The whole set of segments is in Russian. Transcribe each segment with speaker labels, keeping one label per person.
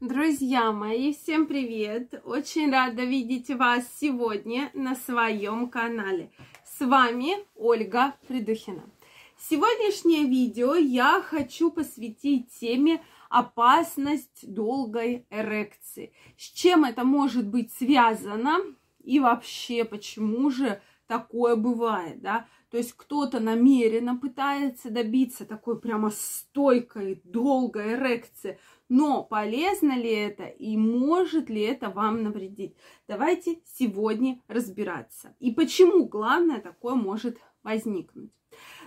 Speaker 1: Друзья мои, всем привет! Очень рада видеть вас сегодня на своем канале. С вами Ольга Придухина. Сегодняшнее видео я хочу посвятить теме опасность долгой эрекции. С чем это может быть связано и вообще почему же такое бывает, да? То есть кто-то намеренно пытается добиться такой прямо стойкой, долгой эрекции, но полезно ли это и может ли это вам навредить? Давайте сегодня разбираться. И почему главное такое может возникнуть.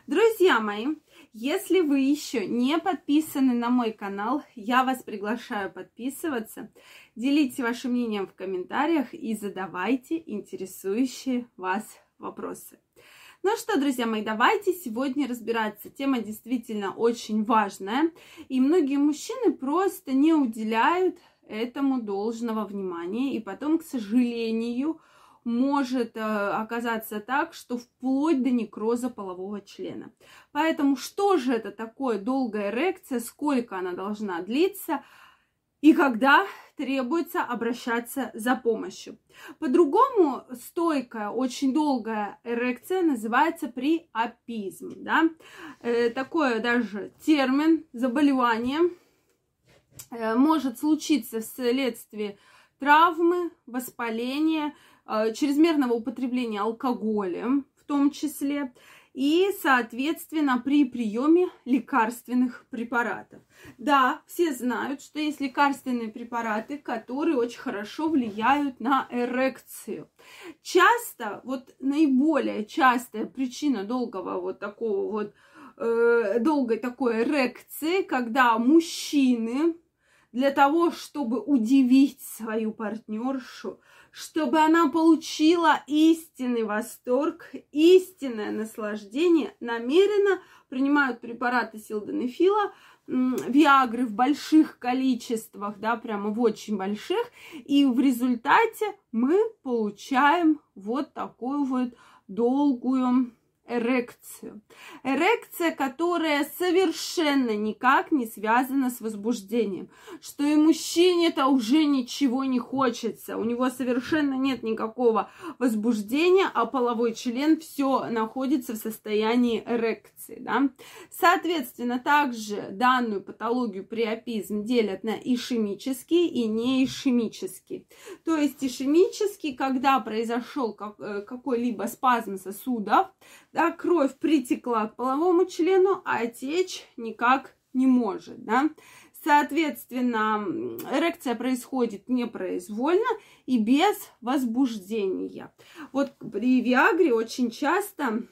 Speaker 1: Друзья мои, если вы еще не подписаны на мой канал, я вас приглашаю подписываться. Делитесь вашим мнением в комментариях и задавайте интересующие вас вопросы. Ну что, друзья мои, давайте сегодня разбираться. Тема действительно очень важная, и многие мужчины просто не уделяют этому должного внимания, и потом, к сожалению, может э, оказаться так, что вплоть до некроза полового члена. Поэтому что же это такое долгая эрекция, сколько она должна длиться – и когда требуется обращаться за помощью. По-другому стойкая, очень долгая эрекция называется приапизм. Да? Э, такое даже термин, заболевание э, может случиться вследствие травмы, воспаления, э, чрезмерного употребления алкоголя в том числе и, соответственно, при приеме лекарственных препаратов. Да, все знают, что есть лекарственные препараты, которые очень хорошо влияют на эрекцию. Часто, вот наиболее частая причина долгого вот такого вот э, долгой такой эрекции, когда мужчины для того, чтобы удивить свою партнершу, чтобы она получила истинный восторг, истинное наслаждение, намеренно принимают препараты силденефила, Виагры в больших количествах, да, прямо в очень больших, и в результате мы получаем вот такую вот долгую эрекцию. Эрекция, которая совершенно никак не связана с возбуждением. Что и мужчине-то уже ничего не хочется. У него совершенно нет никакого возбуждения, а половой член все находится в состоянии эрекции. Да? Соответственно, также данную патологию приопизм делят на ишемический и неишемический. То есть ишемический, когда произошел э, какой-либо спазм сосудов, да, кровь притекла к половому члену, а течь никак не может, да. Соответственно, эрекция происходит непроизвольно и без возбуждения. Вот при Виагре очень часто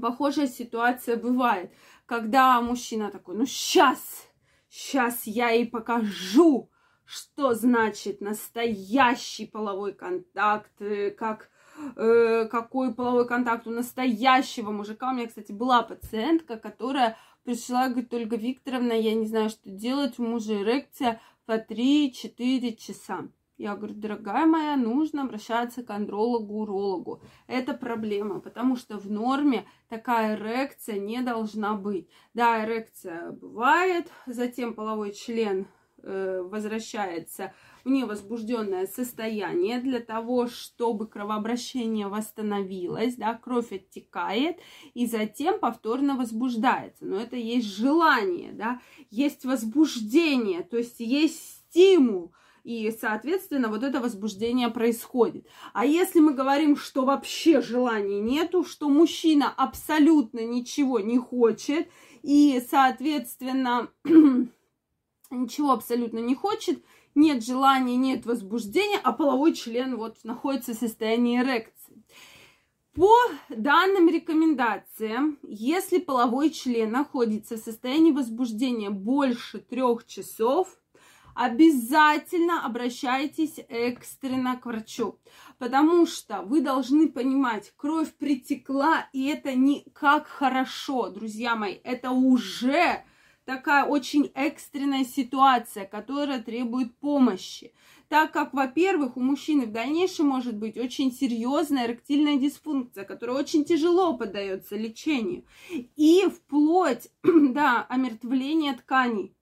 Speaker 1: похожая ситуация бывает, когда мужчина такой, ну сейчас, сейчас я ей покажу, что значит настоящий половой контакт, э, как э, какой половой контакт у настоящего мужика. У меня, кстати, была пациентка, которая пришла, говорит, Ольга Викторовна, я не знаю, что делать, у мужа эрекция по 3-4 часа. Я говорю, дорогая моя, нужно обращаться к андрологу, урологу. Это проблема, потому что в норме такая эрекция не должна быть. Да, эрекция бывает, затем половой член возвращается в невозбужденное состояние для того, чтобы кровообращение восстановилось, да, кровь оттекает и затем повторно возбуждается. Но это есть желание, да, есть возбуждение, то есть есть стимул, и, соответственно, вот это возбуждение происходит. А если мы говорим, что вообще желания нету, что мужчина абсолютно ничего не хочет, и, соответственно, ничего абсолютно не хочет, нет желания, нет возбуждения, а половой член вот находится в состоянии эрекции. По данным рекомендациям, если половой член находится в состоянии возбуждения больше трех часов, обязательно обращайтесь экстренно к врачу, потому что вы должны понимать, кровь притекла, и это не как хорошо, друзья мои, это уже такая очень экстренная ситуация, которая требует помощи. Так как, во-первых, у мужчины в дальнейшем может быть очень серьезная эректильная дисфункция, которая очень тяжело поддается лечению. И вплоть до омертвления тканей.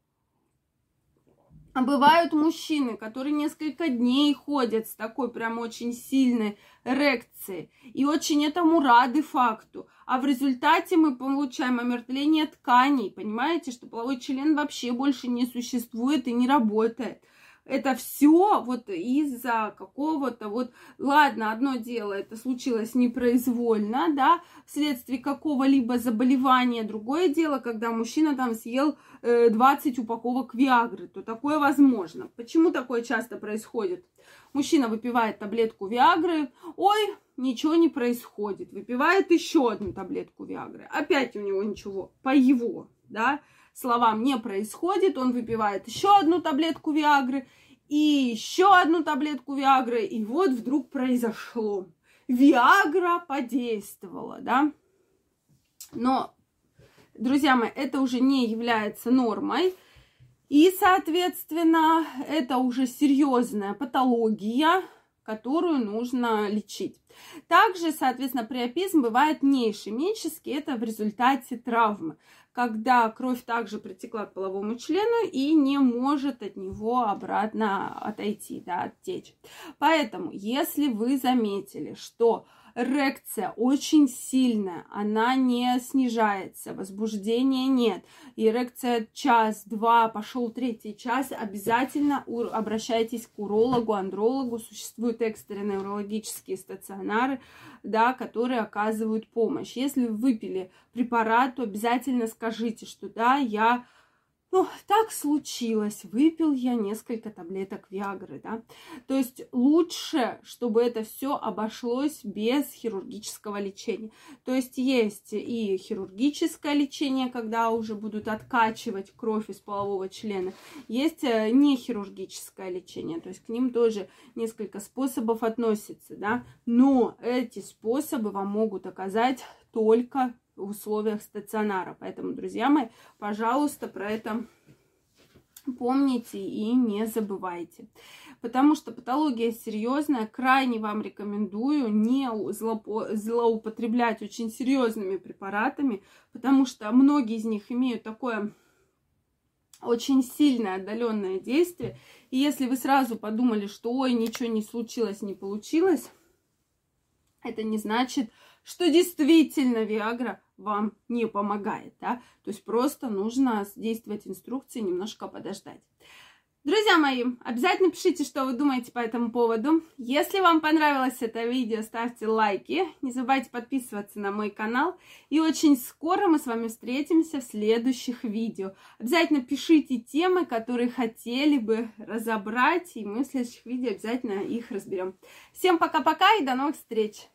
Speaker 1: А бывают мужчины, которые несколько дней ходят с такой прям очень сильной эрекцией. И очень этому рады факту. А в результате мы получаем омертвление тканей, понимаете, что половой член вообще больше не существует и не работает это все вот из-за какого-то вот, ладно, одно дело, это случилось непроизвольно, да, вследствие какого-либо заболевания, другое дело, когда мужчина там съел э, 20 упаковок Виагры, то такое возможно. Почему такое часто происходит? Мужчина выпивает таблетку Виагры, ой, ничего не происходит, выпивает еще одну таблетку Виагры, опять у него ничего, по его, да, словам не происходит, он выпивает еще одну таблетку Виагры и еще одну таблетку Виагры, и вот вдруг произошло. Виагра подействовала, да? Но, друзья мои, это уже не является нормой. И, соответственно, это уже серьезная патология, которую нужно лечить. Также, соответственно, приопизм бывает неишемический, это в результате травмы когда кровь также притекла к половому члену и не может от него обратно отойти, да, оттечь. Поэтому, если вы заметили, что эрекция очень сильная, она не снижается, возбуждения нет. Эрекция час-два, пошел третий час, обязательно обращайтесь к урологу, андрологу. Существуют экстренные урологические стационары, да, которые оказывают помощь. Если вы выпили препарат, то обязательно скажите, что да, я ну, так случилось, выпил я несколько таблеток Виагры, да. То есть лучше, чтобы это все обошлось без хирургического лечения. То есть есть и хирургическое лечение, когда уже будут откачивать кровь из полового члена, есть э, нехирургическое лечение, то есть к ним тоже несколько способов относится, да. Но эти способы вам могут оказать только в условиях стационара. Поэтому, друзья мои, пожалуйста, про это помните и не забывайте. Потому что патология серьезная, крайне вам рекомендую не злоупотреблять очень серьезными препаратами, потому что многие из них имеют такое очень сильное отдаленное действие. И если вы сразу подумали, что ой, ничего не случилось, не получилось, это не значит, что действительно Виагра вам не помогает, да, то есть просто нужно действовать инструкции, немножко подождать. Друзья мои, обязательно пишите, что вы думаете по этому поводу. Если вам понравилось это видео, ставьте лайки. Не забывайте подписываться на мой канал. И очень скоро мы с вами встретимся в следующих видео. Обязательно пишите темы, которые хотели бы разобрать. И мы в следующих видео обязательно их разберем. Всем пока-пока и до новых встреч!